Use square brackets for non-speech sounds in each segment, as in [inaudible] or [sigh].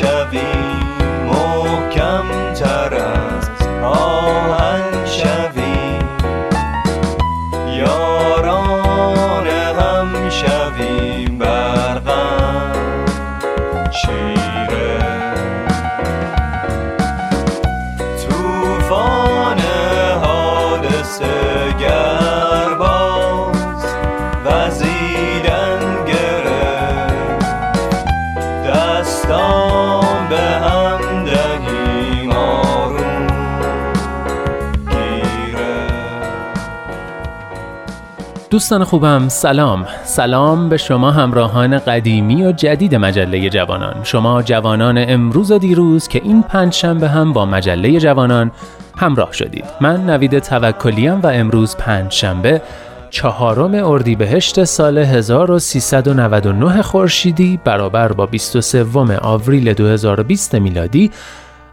flash دوستان خوبم سلام. سلام به شما همراهان قدیمی و جدید مجله جوانان. شما جوانان امروز و دیروز که این پنج شنبه هم با مجله جوانان همراه شدید. من نوید توکلیم و امروز پنج شنبه چهارم اردیبهشت سال 1399 خورشیدی برابر با 23 آوریل 2020 میلادی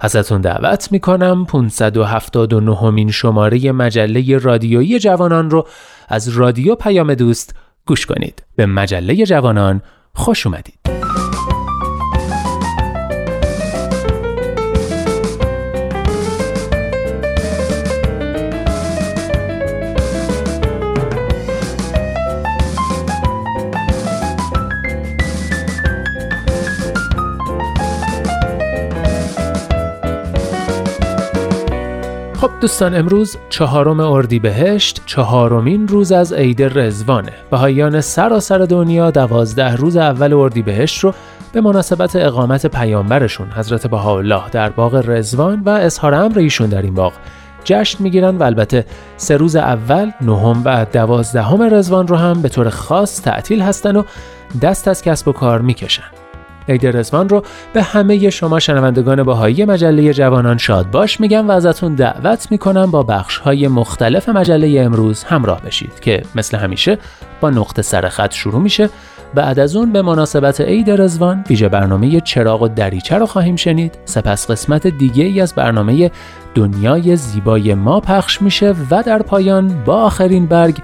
ازتون دعوت می‌کنم 579 مین شماره مجله رادیویی جوانان رو از رادیو پیام دوست گوش کنید. به مجله جوانان خوش اومدید. خب دوستان امروز چهارم اردیبهشت چهارمین روز از عید رزوانه بهاییان سراسر دنیا دوازده روز اول اردیبهشت رو به مناسبت اقامت پیامبرشون حضرت بهاءالله در باغ رزوان و اظهار امر ایشون در این باغ جشن می‌گیرن و البته سه روز اول نهم و دوازدهم رزوان رو هم به طور خاص تعطیل هستن و دست از کسب و کار می‌کشن. عید رزوان رو به همه شما شنوندگان باهایی مجله جوانان شاد باش میگم و ازتون دعوت می‌کنم با بخش های مختلف مجله امروز همراه بشید که مثل همیشه با نقطه سرخط شروع میشه. بعد از اون به مناسبت عید رزوان ویژه برنامه چراغ و دریچه رو خواهیم شنید. سپس قسمت دیگه ای از برنامه دنیای زیبای ما پخش میشه و در پایان با آخرین برگ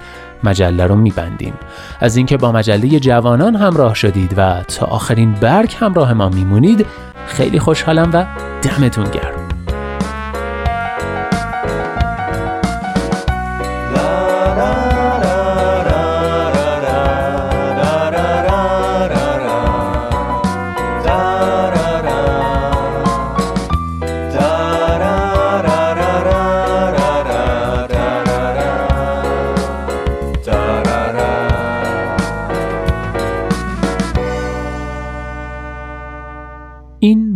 مجله رو میبندیم. از اینکه با مجله جوانان همراه شدید و تا آخرین برگ همراه ما میمونید خیلی خوشحالم و دمتون گرم.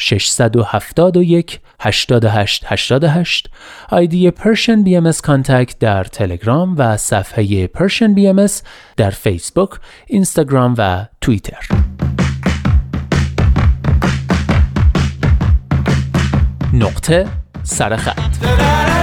671 88 88 ID Persian BM Contact در تلگرام و صفحه Persian BM در فیسبوک، اینستاگرام و توییتر. نقطه سرخط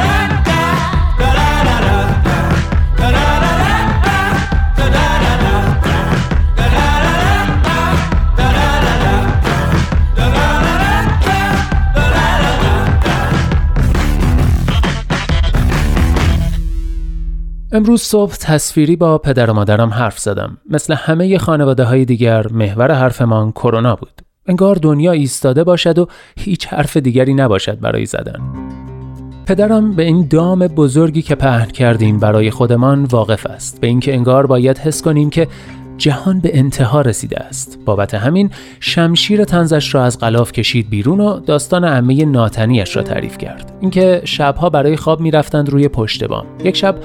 امروز صبح تصویری با پدر و مادرم حرف زدم. مثل همه خانواده های دیگر محور حرفمان کرونا بود. انگار دنیا ایستاده باشد و هیچ حرف دیگری نباشد برای زدن. پدرم به این دام بزرگی که پهن کردیم برای خودمان واقف است به اینکه انگار باید حس کنیم که جهان به انتها رسیده است بابت همین شمشیر تنزش را از غلاف کشید بیرون و داستان عمه ناتنیش را تعریف کرد اینکه شبها برای خواب می‌رفتند روی پشت بام یک شب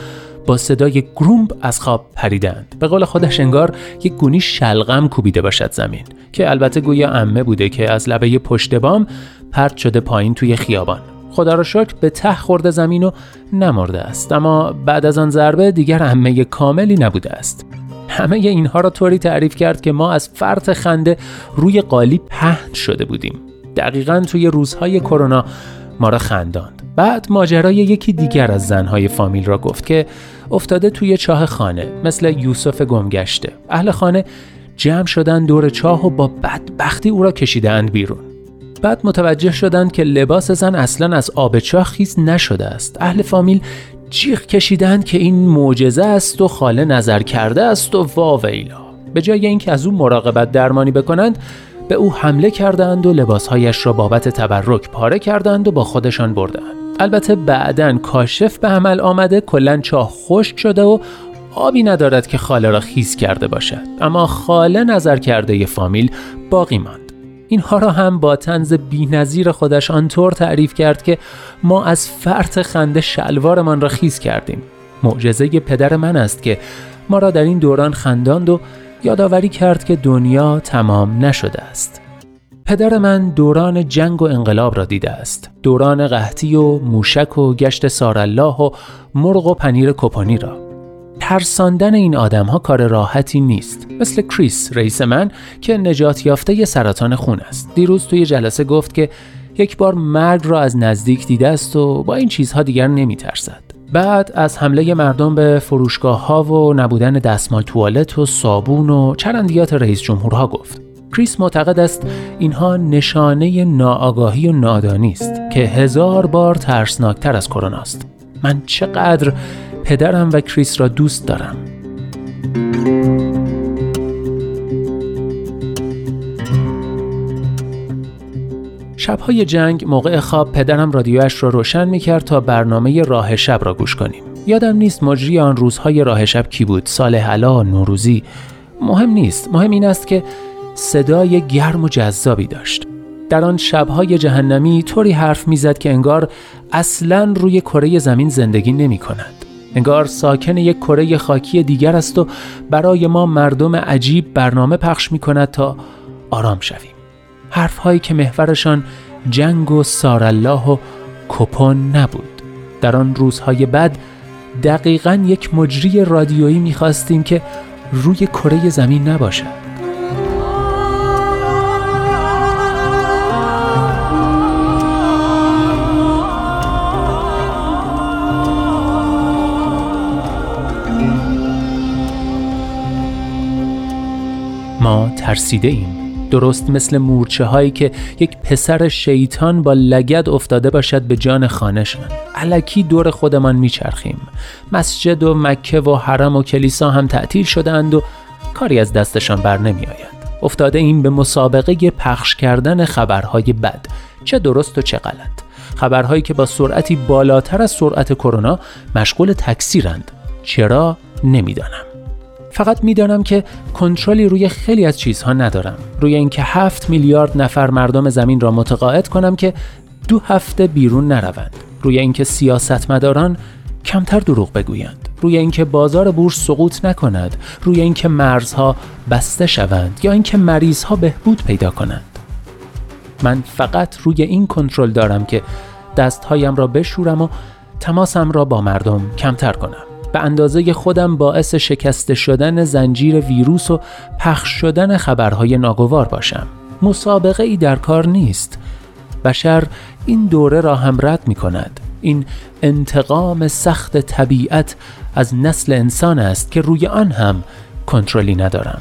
با صدای گرومب از خواب پریدند. به قول خودش انگار یک گونی شلغم کوبیده باشد زمین که البته گویا عمه بوده که از لبه پشت بام پرت شده پایین توی خیابان. خدا را شکر به ته خورده زمین و نمرده است. اما بعد از آن ضربه دیگر عمه کاملی نبوده است. همه اینها را طوری تعریف کرد که ما از فرط خنده روی قالی پهن شده بودیم. دقیقا توی روزهای کرونا ما را خنداند. بعد ماجرای یکی دیگر از زنهای فامیل را گفت که افتاده توی چاه خانه مثل یوسف گمگشته. اهل خانه جمع شدن دور چاه و با بدبختی او را کشیدند بیرون. بعد متوجه شدند که لباس زن اصلا از آب چاه خیز نشده است. اهل فامیل جیغ کشیدند که این معجزه است و خاله نظر کرده است و واویلا به جای اینکه از او مراقبت درمانی بکنند به او حمله کردند و لباسهایش را بابت تبرک پاره کردند و با خودشان بردند. البته بعدا کاشف به عمل آمده کلا چاه خشک شده و آبی ندارد که خاله را خیز کرده باشد. اما خاله نظر کرده ی فامیل باقی ماند. اینها را هم با تنز بینظیر خودش آنطور تعریف کرد که ما از فرط خنده شلوارمان را خیز کردیم. معجزه پدر من است که ما را در این دوران خنداند و یادآوری کرد که دنیا تمام نشده است. پدر من دوران جنگ و انقلاب را دیده است. دوران قحطی و موشک و گشت سارالله و مرغ و پنیر کپانی را. ترساندن این آدم ها کار راحتی نیست. مثل کریس رئیس من که نجات یافته سرطان خون است. دیروز توی جلسه گفت که یک بار مرگ را از نزدیک دیده است و با این چیزها دیگر نمی ترسد بعد از حمله مردم به فروشگاه ها و نبودن دستمال توالت و صابون و چرندیات رئیس جمهورها گفت. کریس معتقد است اینها نشانه ناآگاهی و نادانی است که هزار بار ترسناکتر از کرونا است. من چقدر پدرم و کریس را دوست دارم. شبهای جنگ موقع خواب پدرم رادیوش را روشن می کرد تا برنامه راه شب را گوش کنیم. یادم نیست مجری آن روزهای راه شب کی بود. سال علا نوروزی. مهم نیست. مهم این است که صدای گرم و جذابی داشت. در آن شبهای جهنمی طوری حرف می‌زد که انگار اصلا روی کره زمین زندگی نمی کند. انگار ساکن یک کره خاکی دیگر است و برای ما مردم عجیب برنامه پخش می کند تا آرام شویم. حرفهایی که محورشان جنگ و سارالله و کپون نبود. در آن روزهای بعد دقیقا یک مجری رادیویی می‌خواستیم که روی کره زمین نباشد. ما ترسیده ایم درست مثل مورچه هایی که یک پسر شیطان با لگد افتاده باشد به جان خانهشان علکی دور خودمان میچرخیم. مسجد و مکه و حرم و کلیسا هم تعطیل شدند و کاری از دستشان بر نمی آید. افتاده این به مسابقه پخش کردن خبرهای بد. چه درست و چه غلط. خبرهایی که با سرعتی بالاتر از سرعت کرونا مشغول تکثیرند. چرا؟ نمی‌دانم. فقط می‌دانم که کنترلی روی خیلی از چیزها ندارم. روی اینکه هفت میلیارد نفر مردم زمین را متقاعد کنم که دو هفته بیرون نروند. روی اینکه سیاستمداران کمتر دروغ بگویند. روی اینکه بازار بورس سقوط نکند. روی اینکه مرزها بسته شوند یا اینکه مریضها بهبود پیدا کنند. من فقط روی این کنترل دارم که دستهایم را بشورم و تماسم را با مردم کمتر کنم. به اندازه خودم باعث شکسته شدن زنجیر ویروس و پخش شدن خبرهای ناگوار باشم. مسابقه ای در کار نیست. بشر این دوره را هم رد می کند این انتقام سخت طبیعت از نسل انسان است که روی آن هم کنترلی ندارم.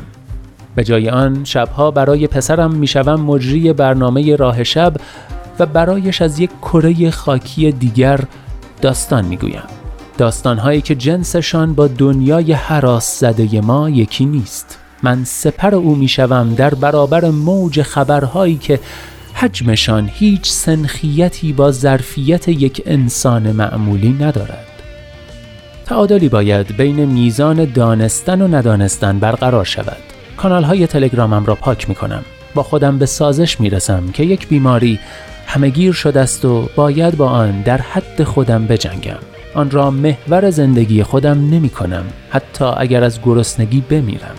به جای آن شبها برای پسرم می‌شوم مجری برنامه راه شب و برایش از یک کره خاکی دیگر داستان می‌گویم. داستانهایی که جنسشان با دنیای حراس زده ما یکی نیست. من سپر او می‌شوم در برابر موج خبرهایی که حجمشان هیچ سنخیتی با ظرفیت یک انسان معمولی ندارد. تعادلی باید بین میزان دانستن و ندانستن برقرار شود. کانال های تلگرامم را پاک می کنم با خودم به سازش می رسم که یک بیماری همگیر شده است و باید با آن در حد خودم بجنگم. آن را محور زندگی خودم نمی کنم حتی اگر از گرسنگی بمیرم.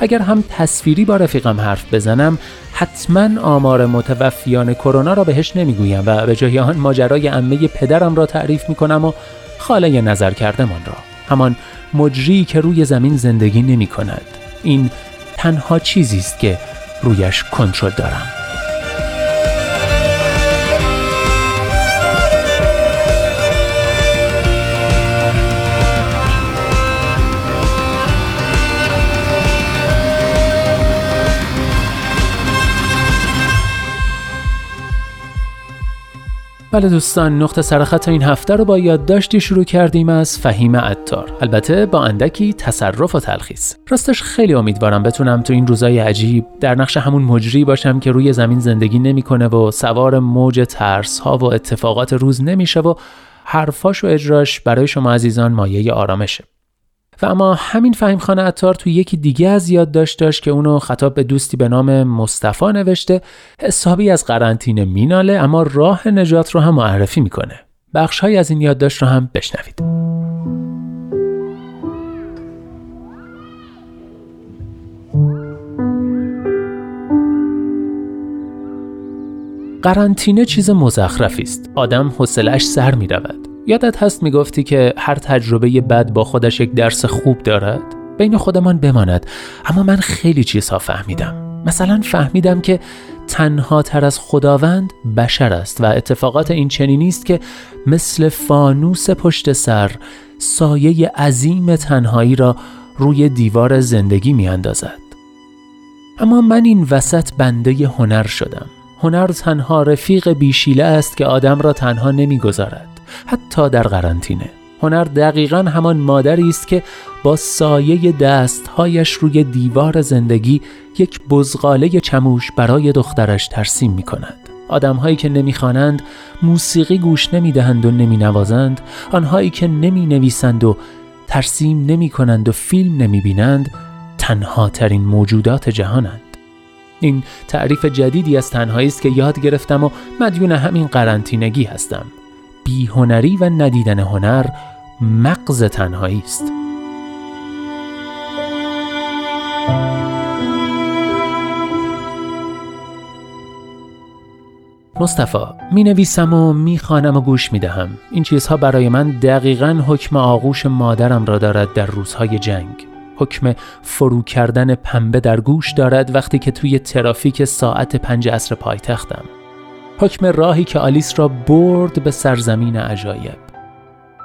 اگر هم تصویری با رفیقم حرف بزنم حتما آمار متوفیان کرونا را بهش نمی‌گویم و به جای آن ماجرای عمه پدرم را تعریف می کنم و خاله نظر کردمان را. همان مجری که روی زمین زندگی نمی کند. این تنها چیزی است که رویش کنترل دارم. بله دوستان نقطه سرخط این هفته رو با یادداشتی شروع کردیم از فهیم عطار. البته با اندکی تصرف و تلخیص. راستش خیلی امیدوارم بتونم تو این روزای عجیب در نقش همون مجری باشم که روی زمین زندگی نمی‌کنه و سوار موج ترس ها و اتفاقات روز نمیشه و حرفاش و اجراش برای شما عزیزان مایه آرامشه. و اما همین فهیم خان عطار تو یکی دیگه از یاد داشت که اونو خطاب به دوستی به نام مصطفی نوشته حسابی از قرنطینه میناله اما راه نجات رو هم معرفی می‌کنه. بخش های از این یادداشت رو هم بشنوید. قرنطینه چیز مزخرفی است. آدم حوصلش سر می رود یادت هست می‌گفتی که هر تجربه بد با خودش یک درس خوب دارد؟ بین خودمان بماند اما من خیلی چیزها فهمیدم مثلا فهمیدم که تنها تر از خداوند بشر است و اتفاقات این چنینی است که مثل فانوس پشت سر سایه عظیم تنهایی را روی دیوار زندگی می اندازد. اما من این وسط بنده هنر شدم. هنر تنها رفیق بیشیله است که آدم را تنها نمی‌گذارد. حتی در قرنطینه. هنر دقیقا همان مادری است که با سایه دستهایش روی دیوار زندگی یک بزغاله چموش برای دخترش ترسیم می کند. آدمهایی که نمی‌خوانند موسیقی گوش نمی‌دهند و نمی نوازند آنهایی که نمی نویسند و ترسیم نمی کنند و فیلم نمی بینند تنها ترین موجودات جهانند. این تعریف جدیدی از تنهایی است که یاد گرفتم و مدیون همین قرنطینگی هستم. بیهنری و ندیدن هنر مغز تنهایی است مصطفی می نویسم و می خانم و گوش می دهم. این چیزها برای من دقیقا حکم آغوش مادرم را دارد در روزهای جنگ. حکم فرو کردن پنبه در گوش دارد وقتی که توی ترافیک ساعت پنج عصر پایتختم. حکم راهی که آلیس را برد به سرزمین عجایب.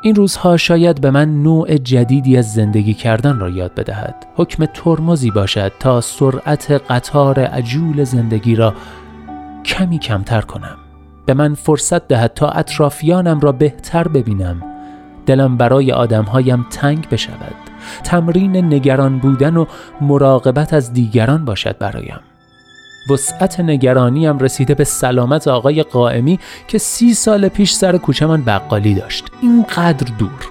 این روزها شاید به من نوع جدیدی از زندگی کردن را یاد بدهد. حکم ترمزی باشد تا سرعت قطار عجول زندگی را کمی کمتر کنم. به من فرصت دهد تا اطرافیانم را بهتر ببینم. دلم برای آدمهایم تنگ بشود. تمرین نگران بودن و مراقبت از دیگران باشد برایم. وسعت نگرانیم رسیده به سلامت آقای قائمی که سی سال پیش سر کوچه من بقالی داشت. اینقدر دور.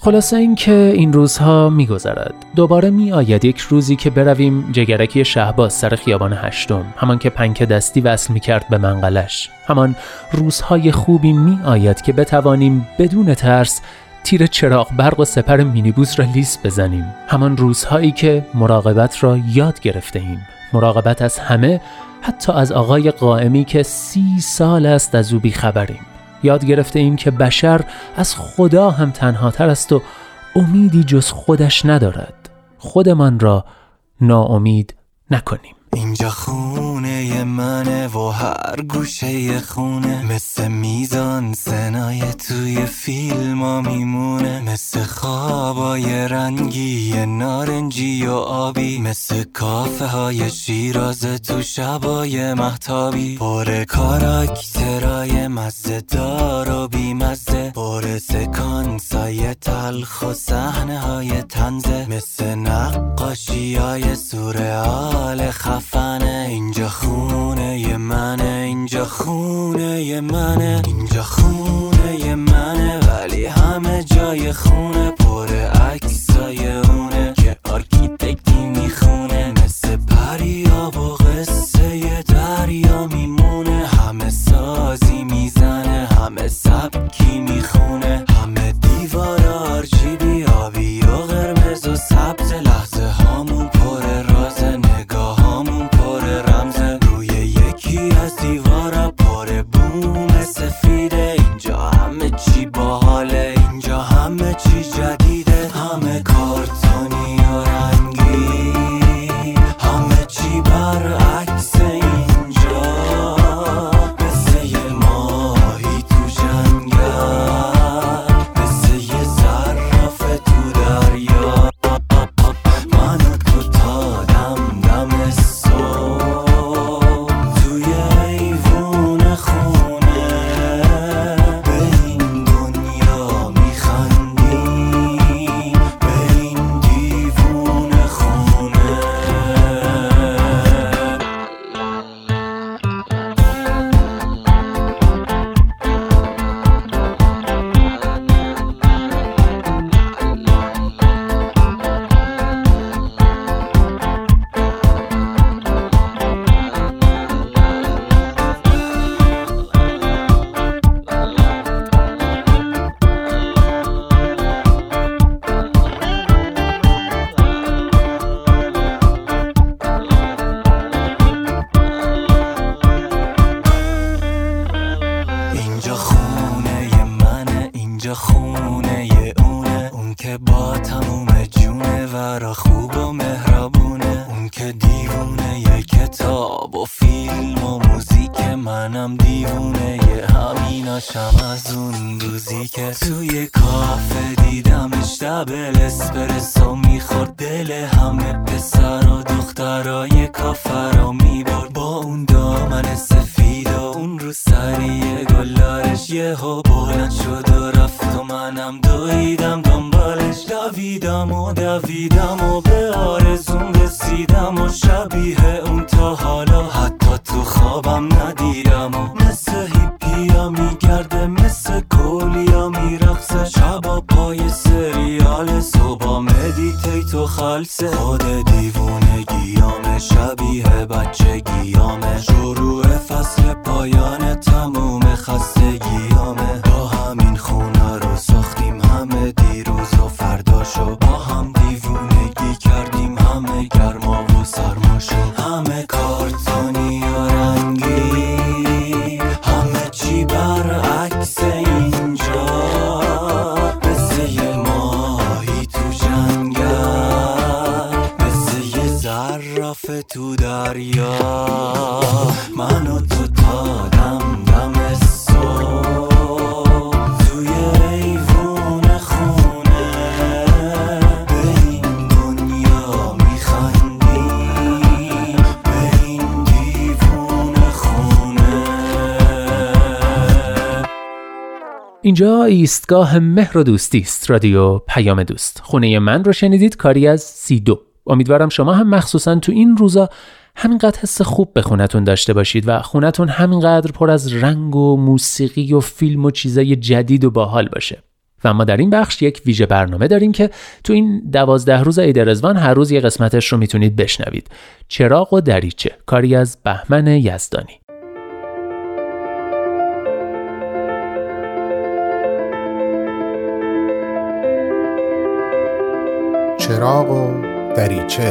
خلاصه اینکه این روزها میگذرد. دوباره می آید یک روزی که برویم جگرکی شهباز سر خیابان هشتم. همان که پنکه دستی وصل می کرد به منقلش. همان روزهای خوبی می آید که بتوانیم بدون ترس تیر چراغ برق و سپر مینیبوس را لیست بزنیم. همان روزهایی که مراقبت را یاد گرفته ایم مراقبت از همه حتی از آقای قائمی که سی سال است از او بیخبریم. یاد گرفته ایم که بشر از خدا هم تنها تر است و امیدی جز خودش ندارد. خودمان را ناامید نکنیم. اینجا خونه منه و هر گوشه خونه. مثل میزان سنای توی فیلم ها میمونه. مثل خوابای رنگی نارنجی و آبی. مثل کافه های شیراز تو شبای محتابی پر کاراکترای مزه دار و بیمزه. پر سکانسای تلخ و صحنه های طنزه. مثل نقاشی های سورئال خفنه. اینجا خونه ی منه اینجا خونه ی منه اینجا خونه ی منه ولی همه جای خونه پر عکسای اونه که architect ی می‌خونه مثل پریا و قصه دریا میمونه. اینجا ایستگاه مهر و دوستی است رادیو پیام دوست. خونه من رو شنیدید کاری از سی دو. امیدوارم شما هم مخصوصا تو این روزا همینقدر حس خوب به خونتون داشته باشید و خونتون همینقدر پر از رنگ و موسیقی و فیلم و چیزای جدید و باحال باشه. و ما در این بخش یک ویژه برنامه داریم که تو این دوازده روز عید رزوان هر روز یه قسمتش رو می‌تونید بشنوید. چراغ و دریچه. کاری از بهمن یزدانی. چراغ و دریچه.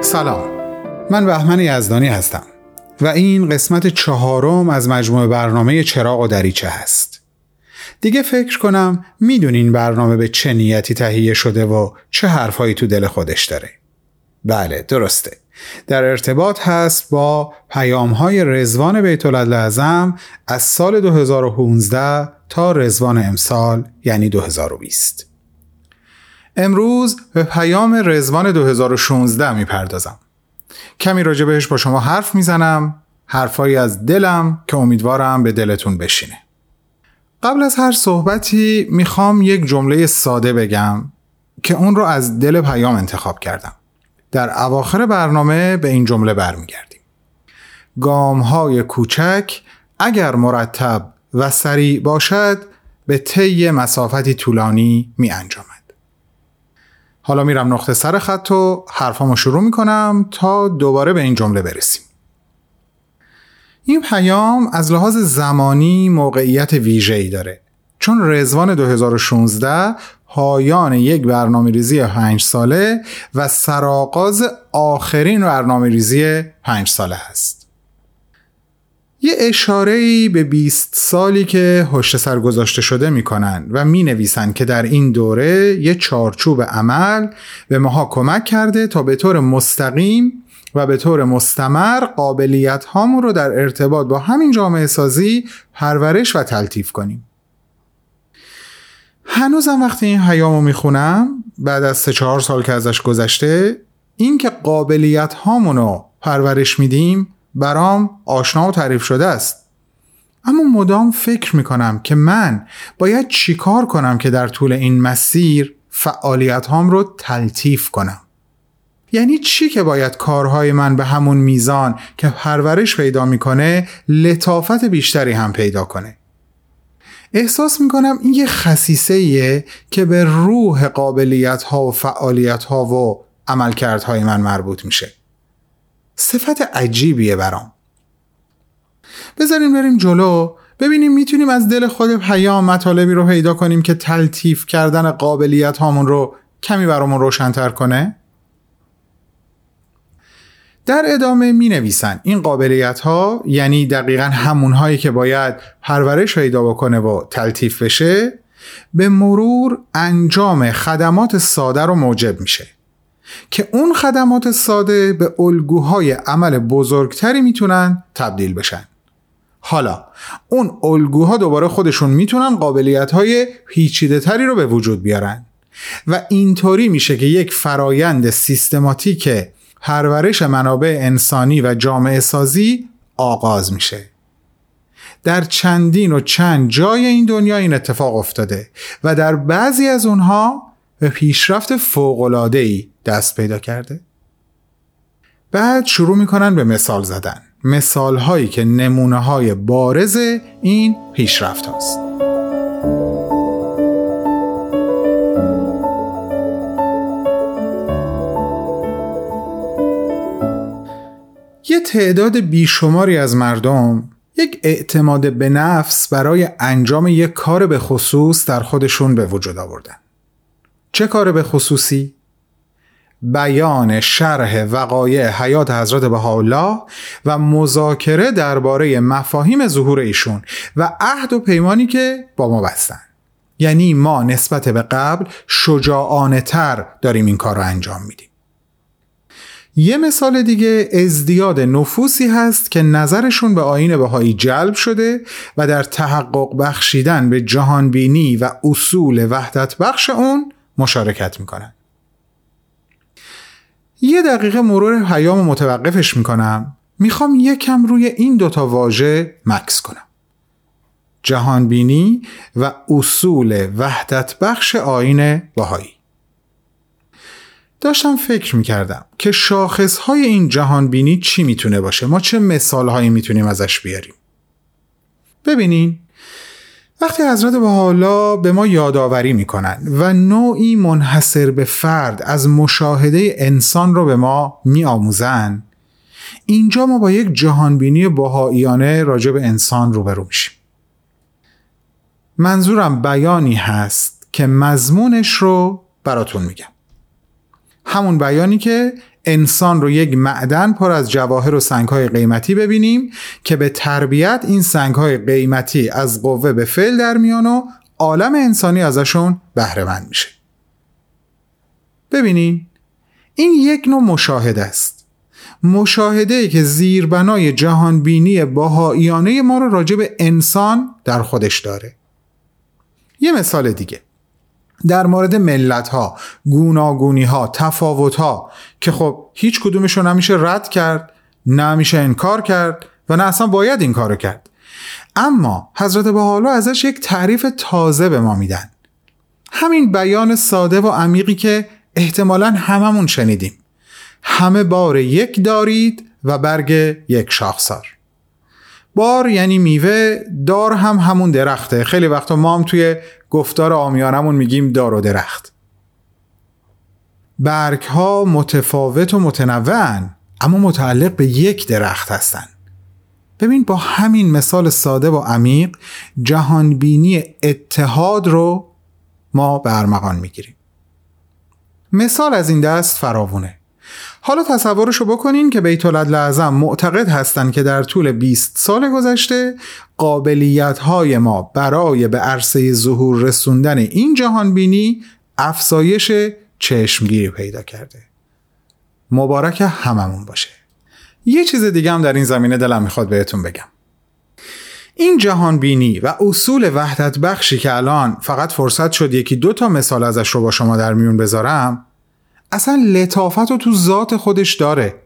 سلام. من بهمن یزدانی هستم و این قسمت چهارم از مجموعه برنامه چراغ و دریچه هست. دیگه فکر کنم می‌دونین برنامه به چه نیتی تهیه شده و چه حرفهایی تو دل خودش داره. بله درسته. در ارتباط هست با پیام های رزوان بیت اعظم از سال 2015 تا رزوان امسال یعنی 2020 امروز به پیام رزوان 2016 می‌پردازم. کمی راجع بهش با شما حرف می‌زنم حرفایی از دلم که امیدوارم به دلتون بشینه. قبل از هر صحبتی می‌خوام یک جمله ساده بگم که اون رو از دل پیام انتخاب کردم. در اواخر برنامه به این جمله برمیگردیم گام های کوچک اگر مرتب و سریع باشد به طی مسافتی طولانی می انجامد. حالا میرم نقطه سر خط و حرفامو شروع می‌کنم تا دوباره به این جمله برسیم. این پیام از لحاظ زمانی موقعیت ویژه‌ای داره چون رزوان 2016 پایان یک برنامه ریزی پنج ساله و سرآغاز آخرین برنامه ریزی پنج ساله هست. یه اشاره به 20 سالی که هشت سر گذاشته شده می‌کنن و می نویسن که در این دوره یه چارچوب عمل به ماها کمک کرده تا به طور مستقیم و به طور مستمر قابلیت هامون رو در ارتباط با همین جامعه سازی پرورش و تلطیف کنیم. هنوزم وقتی این حیامو می‌خونم بعد از سه چهار سال که ازش گذشته این که قابلیت هامونو پرورش میدیم برام آشنا و تعریف شده است. اما مدام فکر می‌کنم که من باید چیکار کنم که در طول این مسیر فعالیت هام رو تلطیف کنم؟ یعنی چی که باید کارهای من به همون میزان که پرورش پیدا می‌کنه لطافت بیشتری هم پیدا کنه؟ احساس می‌کنم این یه خصیصه که به روح قابلیت ها و فعالیت ها و عملکردهای من مربوط میشه. صفت عجیبیه برام. بذاریم بریم جلو ببینیم می‌تونیم از دل خود پیام مطالبی رو پیدا کنیم که تلطیف کردن قابلیت هامون رو کمی برامون روشنتر کنه. در ادامه می نویسن این قابلیت ها یعنی دقیقا همون هایی که باید پرورش پیدا بکنه و تلطیف بشه به مرور انجام خدمات ساده رو موجب میشه که اون خدمات ساده به الگوهای عمل بزرگتری می‌تونن تبدیل بشن. حالا اون الگوها دوباره خودشون می‌تونن قابلیت های پیچیده تری رو به وجود بیارن و اینطوری میشه که یک فرایند سیستماتیک پرورش منابع انسانی و جامعه سازی آغاز میشه. در چندین و چند جای این دنیا این اتفاق افتاده و در بعضی از اونها به پیشرفت فوق‌العاده‌ای دست پیدا کرده. بعد شروع می‌کنن به مثال زدن. مثال هایی که نمونه های بارز این پیشرفت هاست. تعداد بیشماری از مردم یک اعتماد به نفس برای انجام یک کار به خصوص در خودشون به وجود آوردن. چه کار به خصوصی؟ بیان شرح وقایع حیات حضرت بهاءالله و مذاکره درباره مفاهیم ظهور ایشون و عهد و پیمانی که با ما بستن. یعنی ما نسبت به قبل شجاعانه تر داریم این کار رو انجام میدیم. یه مثال دیگه ازدیاد نفوسی هست که نظرشون به آین بهایی جلب شده و در تحقق بخشیدن به جهانبینی و اصول وحدت بخش اون مشارکت می‌کنن. یه دقیقه مرور پیام متوقفش می‌کنم. می‌خوام یکم روی این دوتا واژه مکس کنم. جهانبینی و اصول وحدت بخش آین بهایی. داشتم فکر می‌کردم که شاخص های این جهان بینی چی می‌تونه باشه؟ ما چه مثال هایی می‌تونیم ازش بیاریم؟ ببینین وقتی حضرت حالا به ما یادآوری می‌کنن و نوعی منحصر به فرد از مشاهده انسان رو به ما میآموزن اینجا ما با یک جهانبینی بهاییانه راجع به انسان روبرو میشیم. منظورم بیانی هست که مضمونش رو براتون میگم. همون بیانی که انسان رو یک معدن پر از جواهر و سنگهای قیمتی ببینیم که به تربیت این سنگهای قیمتی از قوه به فعل در میان و عالم انسانی ازشون بهره میشه. ببینین این یک نوع مشاهده است. مشاهده ای که زیربنای جهانبینی باهایانه ما رو راجع به انسان در خودش داره. یه مثال دیگه. در مورد ملت ها گوناگونی ها تفاوت ها که خب هیچ کدومشون نمیشه رد کرد نه میشه انکار کرد و نه اصلا باید این کارو کرد. اما حضرت حالا ازش یک تعریف تازه به ما میدن. همین بیان ساده و عمیقی که احتمالا هممون شنیدیم. همه بار یک دارید و برگ یک شاخسار. بار یعنی میوه دار هم همون درخته. خیلی وقتا ما هم توی گفتار آمیانمون میگیم دار و درخت. برگ ها متفاوت و متنوعن اما متعلق به یک درخت هستن. ببین با همین مثال ساده و عمیق جهانبینی اتحاد رو ما برمغان می‌گیریم. مثال از این دست فراوونه. حالا تصورشو بکنین که بیت لعظم معتقد هستند که در طول 20 سال گذشته قابلیت های ما برای به عرصه ظهور رسوندن این جهان بینی افزایش چشمگیری پیدا کرده. مبارک هممون باشه. یه چیز دیگه هم در این زمینه دلم می‌خواد بهتون بگم. این جهان بینی و اصول وحدت بخشی که الان فقط فرصت شد یکی دو تا مثال ازش رو با شما در میون بذارم اصلا لطافت رو تو ذات خودش داره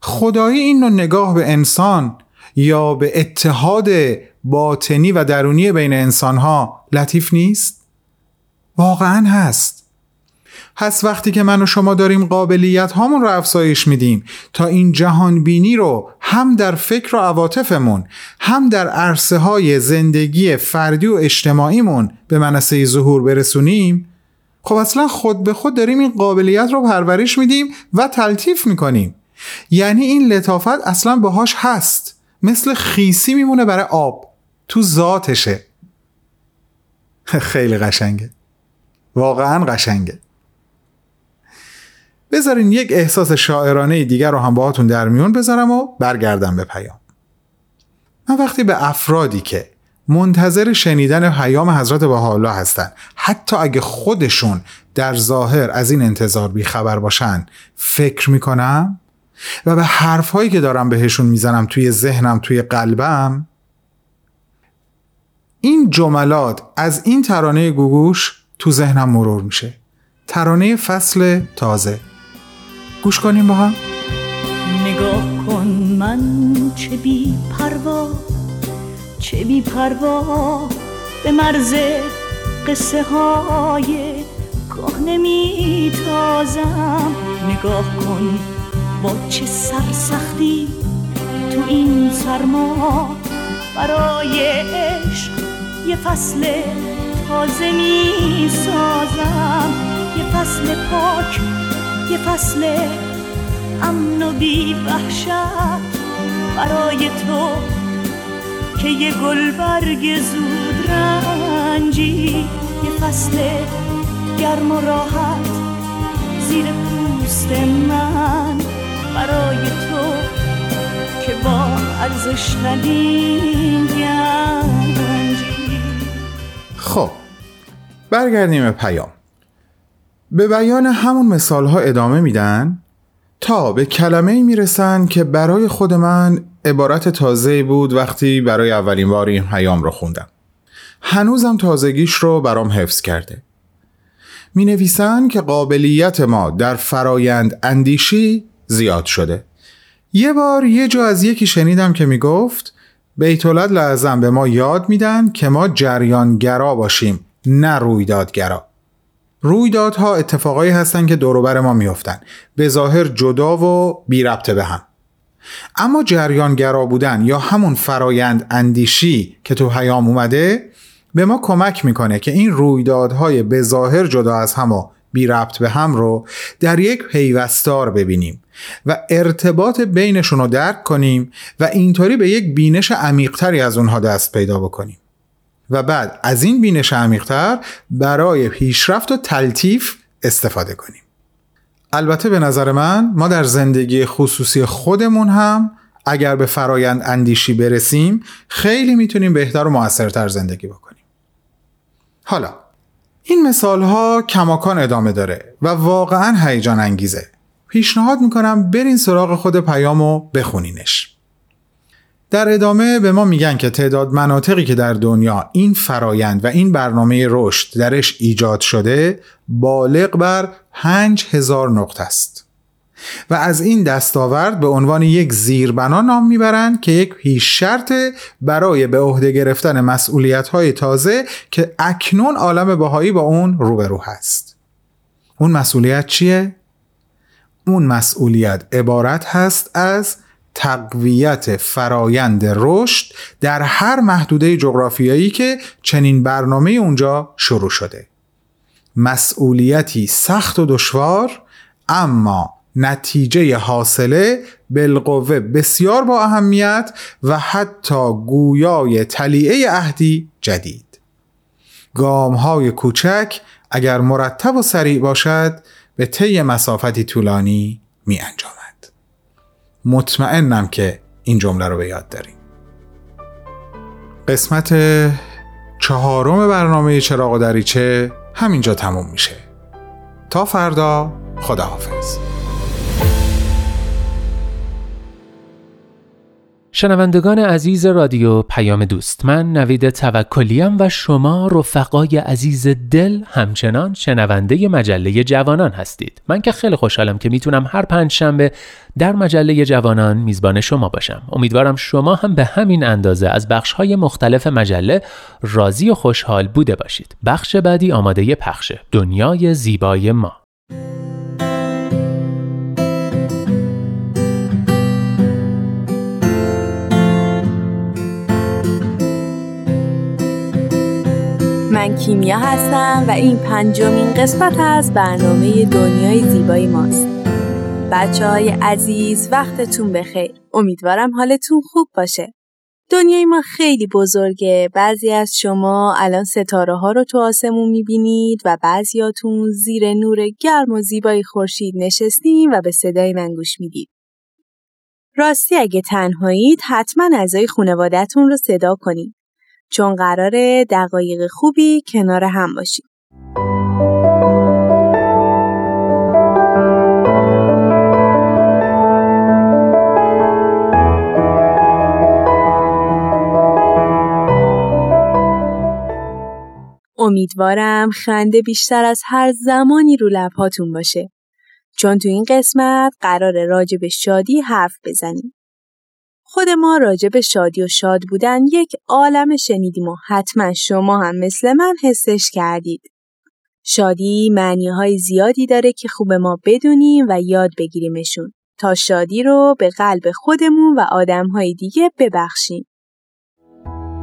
خدایی این نوع نگاه به انسان یا به اتحاد باطنی و درونی بین انسانها لطیف نیست؟ واقعا هست پس وقتی که من و شما داریم قابلیت هامون رو افزایش میدیم تا این جهان بینی رو هم در فکر و عواطفمون هم در عرصه های زندگی فردی و اجتماعیمون به منصه ظهور برسونیم خب اصلا خود به خود داریم این قابلیت رو پرورش میدیم و تلطیف می‌کنیم. یعنی این لطافت اصلا باهاش هست. مثل خیسی میمونه برای آب. تو ذاتشه. [laughs] خیلی قشنگه. واقعا قشنگه. بذارین یک احساس شاعرانه دیگر رو هم باهاتون در میون بذارم و برگردم به پیام. من وقتی به افرادی که منتظر شنیدن پیام حضرت بهاءالله هستند. حتی اگه خودشون در ظاهر از این انتظار بیخبر باشن فکر می‌کنم و به حرفهایی که دارم بهشون می‌زنم توی ذهنم توی قلبم این جملات از این ترانه گوگوش تو ذهنم مرور میشه. ترانه فصل تازه. گوش کنیم با هم. نگاه کن من چه بی پروا چه بی پروا به مرز قصه های کهنه می تازم. نگاه کن با چه سرسختی تو این سرما برای عشق یه فصل تازه می سازم. یه فصل پاک یه فصل امن و بی برای تو که یه گل برگ زود رنجی یه فصل گرم و راحت زیر پوست من. برای تو که با ارزش ندیم گنجی خب برگردیم پیام. به بیان همون مثال ها ادامه میدن؟ تا به کلمه می‌رسن که برای خود من عبارت تازه بود وقتی برای اولین بار این پیام رو خوندم. هنوزم تازگیش رو برام حفظ کرده. می نویسن که قابلیت ما در فرایند اندیشی زیاد شده. یه بار یه جا از یکی شنیدم که می گفت بیتولد لازم به ما یاد میدن که ما جریانگرا باشیم نه رویدادگرا. رویدادها اتفاقایی هستن که دوروبر ما میفتن به ظاهر جدا و بی ربطه به هم. اما جریانگرا بودن یا همون فرایند اندیشی که تو حیام اومده به ما کمک می‌کنه که این رویدادهای به ظاهر جدا از هم و بی ربط به هم رو در یک پیوستار ببینیم و ارتباط بینشون رو درک کنیم و اینطوری به یک بینش عمیقتری از اونها دست پیدا بکنیم. و بعد از این بینش عمیقتر برای پیشرفت و تلطیف استفاده کنیم. البته به نظر من ما در زندگی خصوصی خودمون هم اگر به فرایند اندیشی برسیم خیلی می‌تونیم بهتر و موثرتر زندگی بکنیم. حالا این مثال ها کماکان ادامه داره و واقعا هیجان انگیزه. پیشنهاد می‌کنم برین سراغ خود پیام و بخونینش. در ادامه به ما میگن که تعداد مناطقی که در دنیا این فرایند و این برنامه رشد درش ایجاد شده بالغ بر 5000 نقطه است و از این دستاورد به عنوان یک زیربنا نام می‌برند که یک پیش شرط برای به عهده گرفتن مسئولیت های تازه که اکنون عالم بهایی با اون روبرو هست اون مسئولیت چیه؟ اون مسئولیت عبارت هست از تقویت فرایند رشد در هر محدوده جغرافیایی که چنین برنامه اونجا شروع شده. مسئولیتی سخت و دشوار اما نتیجه حاصله بالقوه بسیار با اهمیت و حتی گویای تلیعه عهدی جدید. گام های کوچک اگر مرتب و سریع باشد به طی مسافتی طولانی می انجامد مطمئنم که این جمله رو به یاد داریم. قسمت چهارم برنامه چراغ دریچه همینجا تموم میشه. تا فردا خداحافظ. شنوندگان عزیز رادیو پیام دوست من نوید توکلیم و شما رفقای عزیز دل همچنان شنونده مجله جوانان هستید. من که خیلی خوشحالم که می‌تونم هر پنج شنبه در مجله جوانان میزبان شما باشم. امیدوارم شما هم به همین اندازه از بخش های مختلف مجله راضی و خوشحال بوده باشید. بخش بعدی آماده پخشه دنیای زیبای ما. من کیمیا هستم و این پنجمین قسمت از برنامه دنیای زیبای ماست. بچه های عزیز وقتتون بخیر. امیدوارم حالتون خوب باشه. دنیای ما خیلی بزرگه. بعضی از شما الان ستاره ها رو تو آسمون می‌بینید و بعضیاتون زیر نور گرم و زیبای خورشید نشستیم و به صدای من گوش می‌دید. راستی اگه تنهایید حتما اعضای خانوادهتون رو صدا کنید چون قرار دقایق خوبی کنار هم باشیم. امیدوارم خنده بیشتر از هر زمانی رو لبهاتون باشه. چون تو این قسمت قرار راجع به شادی حرف بزنیم. خود ما راجع به شادی و شاد بودن یک عالم شنیدیم و حتما شما هم مثل من حسش کردید. شادی معنی های زیادی داره که خوب ما بدونیم و یاد بگیریمشون تا شادی رو به قلب خودمون و آدم های دیگه ببخشیم.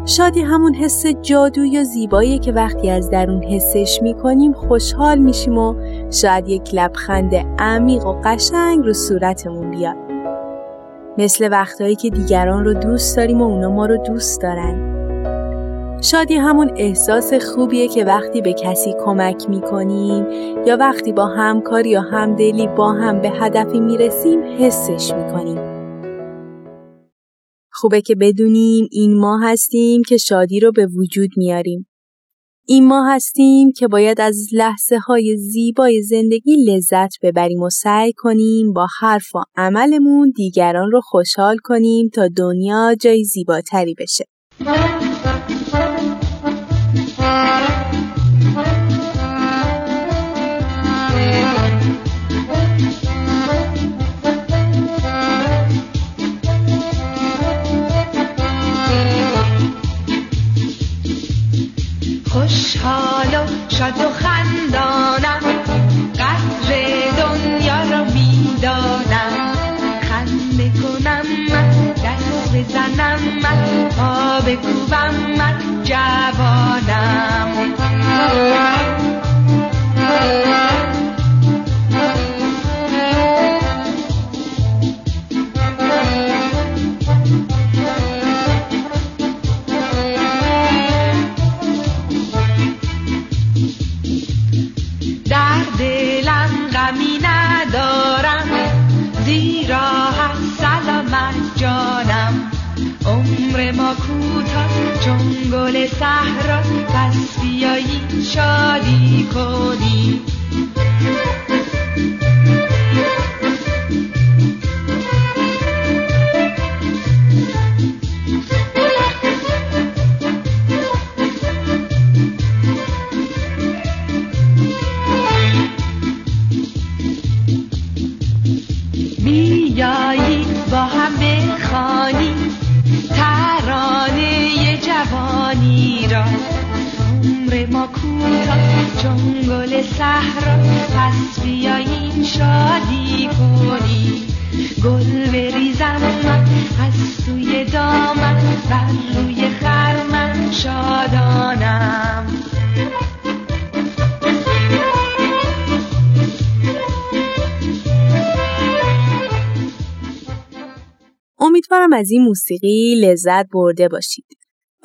شادی همون حس جادویی و زیبایی که وقتی از درون حسش می‌کنیم خوشحال میشیم و شاید یک لبخند عمیق و قشنگ رو صورتمون بیاد. مثل وقتهایی که دیگران رو دوست داریم و اونا ما رو دوست دارن. شادی همون احساس خوبیه که وقتی به کسی کمک می‌کنیم یا وقتی با همکاری یا همدلی با هم به هدفی می‌رسیم حسش می‌کنیم. خوبه که بدونیم این ما هستیم که شادی رو به وجود میاریم. این ما هستیم که باید از لحظه های زیبای زندگی لذت ببریم و سعی کنیم با حرف و عملمون دیگران رو خوشحال کنیم تا دنیا جای زیباتری بشه. شاد و خندانم. قدر دنیا را می‌دانم. خنده کنم من دست بزنم من پا بکوبم من جوانم. شادی کنی گل بریزم من از سوی دامن بر روی خرمن شادانم امیدوارم از این موسیقی لذت برده باشید.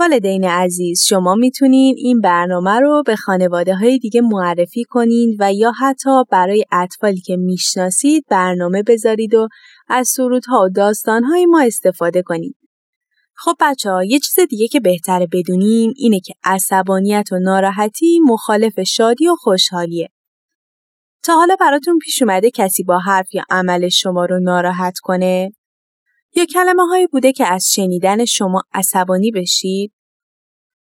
والدین عزیز شما می‌تونین این برنامه رو به خانواده های دیگه معرفی کنین و یا حتی برای اطفالی که می‌شناسید برنامه بذارید و از سرودها و داستانهای ما استفاده کنید. خب بچه ها یه چیز دیگه که بهتره بدونیم اینه که عصبانیت و ناراحتی مخالف شادی و خوشحالیه. تا حالا براتون پیش اومده کسی با حرف یا عمل شما رو ناراحت کنه؟ یا کلمه هایی بوده که از شنیدن شما عصبانی بشید؟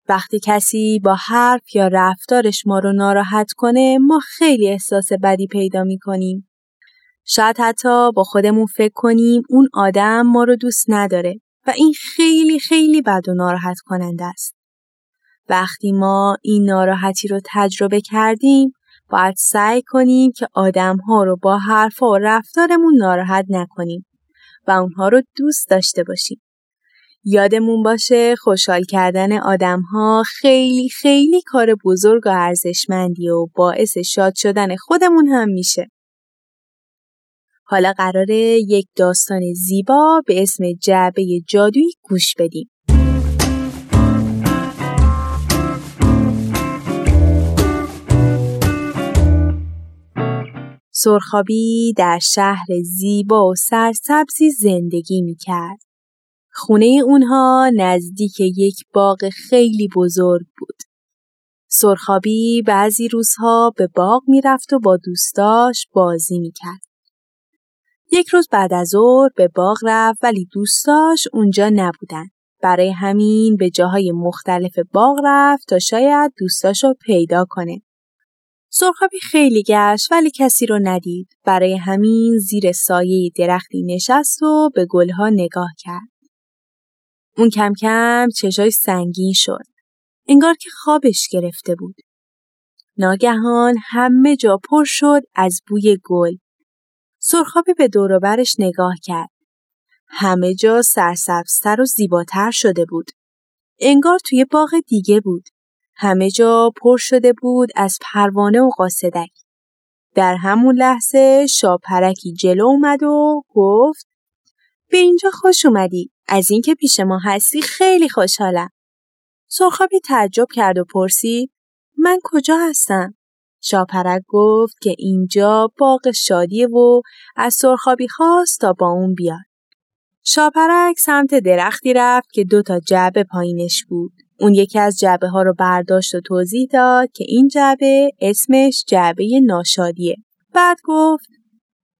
وقتی کسی با حرف یا رفتارش ما رو ناراحت کنه ما خیلی احساس بدی پیدا می کنیم. شاید حتی با خودمون فکر کنیم اون آدم ما رو دوست نداره و این خیلی خیلی بد و ناراحت کننده است. وقتی ما این ناراحتی رو تجربه کردیم باید سعی کنیم که آدم ها رو با حرف و رفتارمون ناراحت نکنیم. و اونها رو دوست داشته باشیم. یادمون باشه خوشحال کردن آدم ها خیلی خیلی کار بزرگ و ارزشمندی و باعث شاد شدن خودمون هم میشه. حالا قراره یک داستان زیبا به اسم جعبه جادویی گوش بدیم. سرخابی در شهر زیبا و سرسبزی زندگی می کرد. خونه اونها نزدیک یک باغ خیلی بزرگ بود. سرخابی بعضی روزها به باغ می‌رفت و با دوستاش بازی می‌کرد. یک روز بعد از ظهر به باغ رفت ولی دوستاش اونجا نبودن. برای همین به جاهای مختلف باغ رفت تا شاید دوستاشو پیدا کنه. سرخابی خیلی گشت ولی کسی رو ندید. برای همین زیر سایه درختی نشست و به گلها نگاه کرد. اون کم کم چشای سنگین شد. انگار که خوابش گرفته بود. ناگهان همه جا پر شد از بوی گل. سرخابی به دوروبرش نگاه کرد. همه جا سرسبزتر و زیباتر شده بود. انگار توی باغ دیگه بود. همه جا پر شده بود از پروانه و قاصدک. در همون لحظه شاپرکی جلو اومد و گفت به اینجا خوش اومدی. از اینکه پیش ما هستی خیلی خوشحالم. سرخابی تعجب کرد و پرسید من کجا هستم؟ شاپرک گفت که اینجا باغ شادیه و از سرخابی خواست تا با اون بیاد. شاپرک سمت درختی رفت که دو تا جعبه پایینش بود. اون یکی از جعبه ها رو برداشت و توضیح داد که این جعبه اسمش جعبه ناشادیه. بعد گفت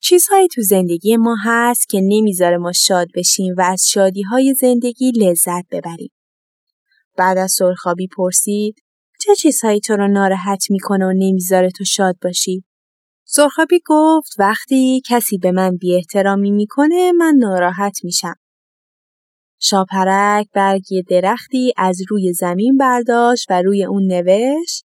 چیزهایی تو زندگی ما هست که نمی‌ذاره ما شاد بشیم و از شادی های زندگی لذت ببریم. بعد از سرخابی پرسید چه چیزهایی تو رو ناراحت می‌کنه و نمی‌ذاره تو شاد باشی؟ سرخابی گفت وقتی کسی به من بی احترامی می‌کنه من ناراحت میشم. شاپرک برگی درختی از روی زمین برداشت و روی اون نوشت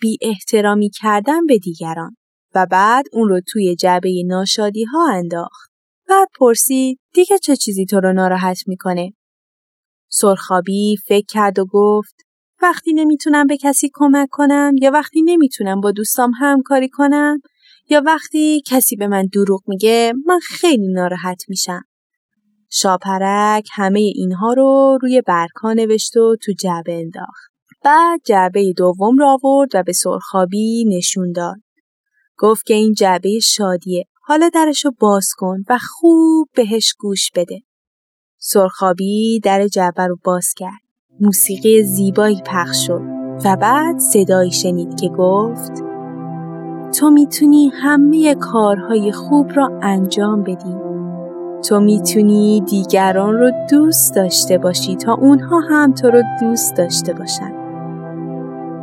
بی احترامی کردن به دیگران و بعد اون رو توی جعبه ناشادی ها انداخت. بعد پرسید دیگه چه چیزی تو رو ناراحت می‌کنه؟ سرخابی فکر کرد و گفت وقتی نمی‌تونم به کسی کمک کنم یا وقتی نمی‌تونم با دوستام همکاری کنم یا وقتی کسی به من دروغ میگه من خیلی ناراحت میشم. شاپرک همه اینها رو روی برکا نوشت و تو جعبه انداخت. بعد جعبه دوم را آورد و به سرخابی نشون داد. گفت که این جعبه شادیه. حالا درشو باز کن و خوب بهش گوش بده. سرخابی در جعبه رو باز کرد. موسیقی زیبایی پخش شد و بعد صدایی شنید که گفت تو می‌تونی همه کارهای خوب را انجام بدی تو می‌تونی دیگران رو دوست داشته باشی تا اونها هم تو رو دوست داشته باشن.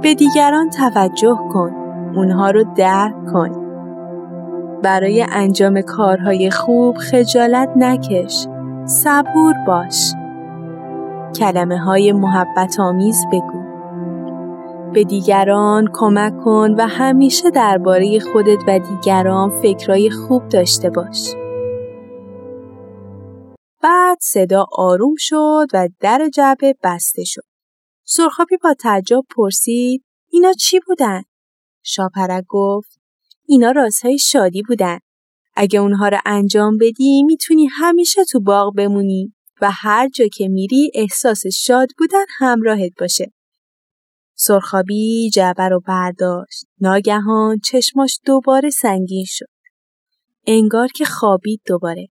به دیگران توجه کن اونها رو درک کن. برای انجام کارهای خوب خجالت نکش صبور باش. کلمه های محبت آمیز بگو. به دیگران کمک کن و همیشه درباره خودت و دیگران فکرای خوب داشته باش. بعد صدا آروم شد و در جعبه بسته شد. سرخابی با تعجب پرسید اینا چی بودن؟ شاپرک گفت اینا رازهای شادی بودن. اگه اونها رو انجام بدی می‌تونی همیشه تو باغ بمونی و هر جا که میری احساس شاد بودن همراهت باشه. سرخابی جعبه رو برداشت. ناگهان چشماش دوباره سنگین شد. انگار که خوابید دوباره.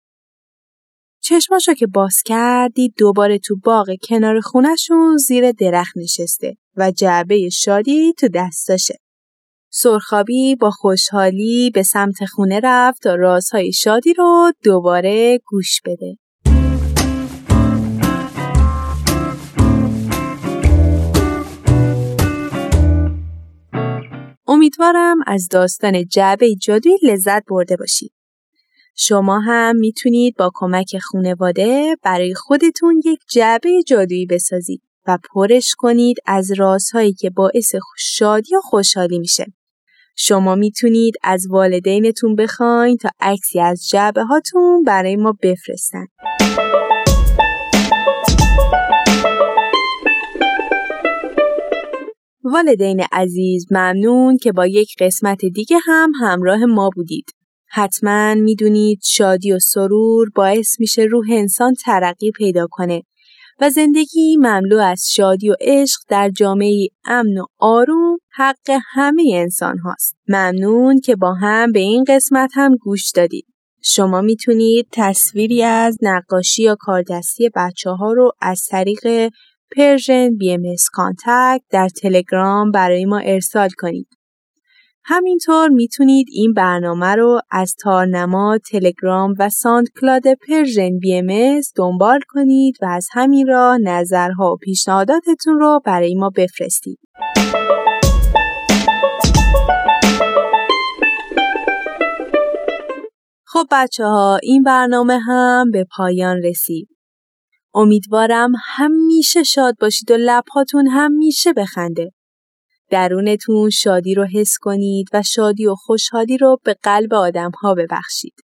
چشماشو که باز کردی دوباره تو باغ کنار خونشون زیر درخت نشسته و جعبه شادی تو دستاشه. سرخابی با خوشحالی به سمت خونه رفت تا رازهای شادی رو دوباره گوش بده. امیدوارم از داستان جعبه جادویی لذت برده باشید. شما هم می‌تونید با کمک خونواده برای خودتون یک جعبه جادویی بسازید و پرش کنید از رازهایی که باعث شادی و خوشحالی میشه. شما می‌تونید از والدینتون بخواین تا عکسی از جعبه هاتون برای ما بفرستن. والدین عزیز ممنون که با یک قسمت دیگه هم همراه ما بودید. حتما می‌دونید شادی و سرور باعث میشه روح انسان ترقی پیدا کنه و زندگی مملو از شادی و عشق در جامعه امن و آروم حق همه انسان هاست. ممنون که با هم به این قسمت هم گوش دادید. شما می‌تونید تصویری از نقاشی یا کاردستی بچه ها رو از طریق Persian BM در تلگرام برای ما ارسال کنید. همینطور می‌تونید این برنامه رو از تارنما، تلگرام و SoundCloud Persian BM دنبال کنید و از همین راه نظرها و پیشنهاداتتون رو برای ما بفرستید. خب بچه ها این برنامه هم به پایان رسید. امیدوارم همیشه شاد باشید و لبهاتون همیشه بخنده. درونتون شادی رو حس کنید و شادی و خوشحالی رو به قلب آدم ها ببخشید.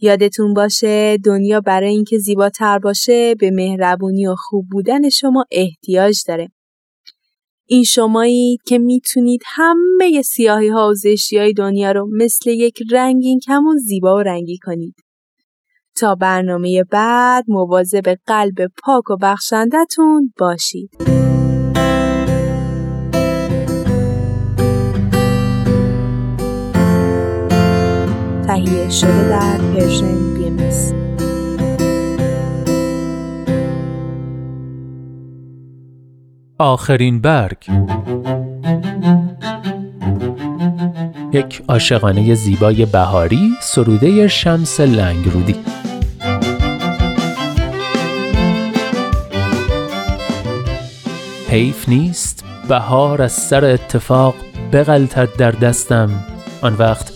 یادتون باشه دنیا برای اینکه زیباتر باشه به مهربونی و خوب بودن شما احتیاج داره. این شمایید که می‌تونید همه سیاهی ها و زشتی های دنیا رو مثل یک رنگین کمون زیبا و رنگی کنید. تا برنامه بعد مواظب قلب پاک و بخشندتون باشید. تهیه شده در پرژن بی آخرین برگ. یک عاشقانه زیبای بهاری سروده شمس لنگرودی. حیف نیست بهار از سر اتفاق بغلتد در دستم. آن وقت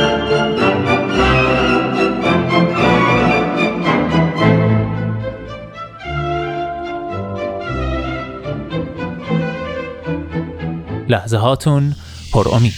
لحظه هاتون پر امید.